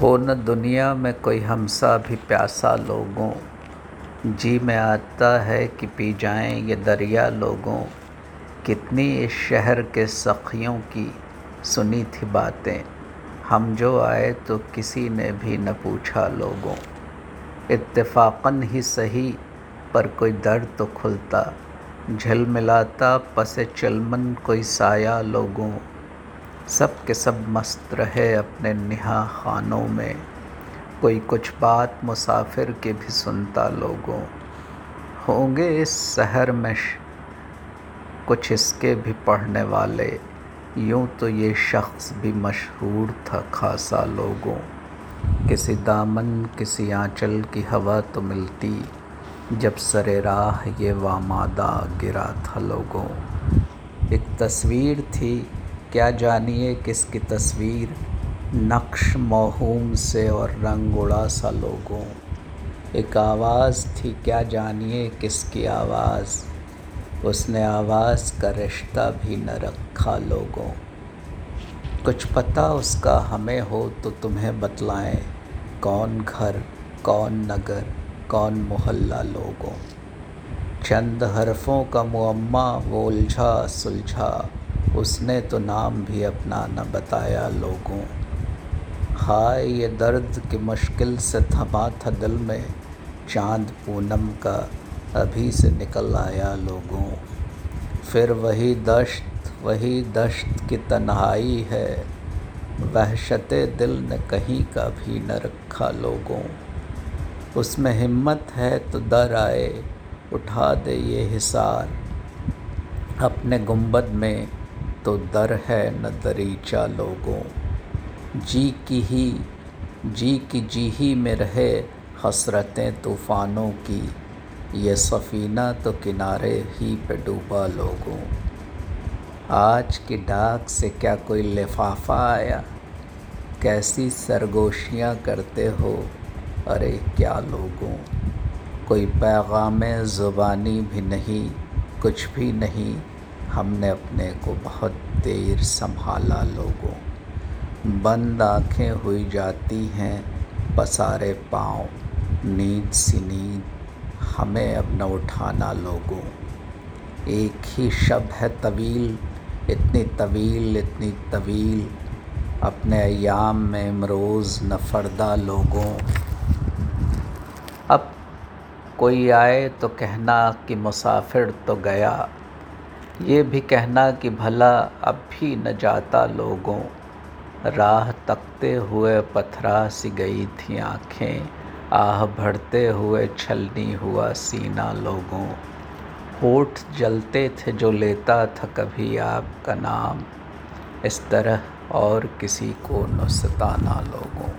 हो न दुनिया में कोई हमसा भी प्यासा लोगों। जी में आता है कि पी जाएँ ये दरिया लोगों। कितनी इस शहर के सखियों की सुनी थी बातें। हम जो आए तो किसी ने भी न पूछा लोगों। इत्तेफाकन ही सही, पर कोई दर्द तो खुलता। झिलमिलाता, पसे चलमन कोई साया लोगों। सब के सब मस्त रहे अपने निहा खानों में। कोई कुछ बात मुसाफिर के भी सुनता लोगों। होंगे इस शहर में कुछ इसके भी पढ़ने वाले। यूँ तो ये शख्स भी मशहूर था खासा लोगों। किसी दामन, किसी आंचल की हवा तो मिलती। जब सरे राह ये वामादा गिरा था लोगों। एक तस्वीर थी क्या जानिए किसकी तस्वीर नक्श मोहूम से और रंग उड़ा सा लोगों? एक आवाज़ थी, क्या जानिए किसकी आवाज़? उसने आवाज़ का रिश्ता भी न रखा लोगों। कुछ पता उसका हमें हो तो तुम्हें बतलाएँ, कौन घर, कौन नगर, कौन मोहल्ला लोगों। चंद हरफों का मुअम्मा, वो उलझा सुलझा। उसने तो नाम भी अपना न बताया लोगों। हाय, ये दर्द की मुश्किल से थमा था दिल में। चाँद पूनम का अभी से निकल आया लोगों। फिर वही दश्त वही दश्त की तन्हाई है। वहशत दिल ने कहीं का भी न रखा लोगों। उसमें हिम्मत है तो दर आए, उठा दे ये हिसार। अपने गुंबद में तो दर है न दरीचा लोगों। जी की ही, जी की जी ही में रहे हसरतें तूफ़ानों की। ये सफ़ीना तो किनारे ही पे डूबा लोगों। आज की डाक से क्या कोई लिफाफा आया? कैसी सरगोशियाँ करते हो? अरे क्या लोगों। कोई पैगाम ज़ुबानी भी नहीं, कुछ भी नहीं। हमने अपने को बहुत देर संभाला लोगों। बंद आँखें हुई जाती हैं, पसारे पाँव, नींद सी नींद, हमें अब न उठाना लोगों। एक ही शब है तवील, इतनी तवील इतनी तवील। अपने अयाम में इमरोज़ नफरदा लोगों। अब कोई आए तो कहना कि मुसाफिर तो गया। ये भी कहना कि भला अब भी न जाता लोगों। राह तकते हुए पथरा सी गई थी आँखें, आह भरते हुए छलनी हुआ सीना लोगों। होठ जलते थे जो लेता था कभी आपका नाम। इस तरह और किसी को न सताना लोगों।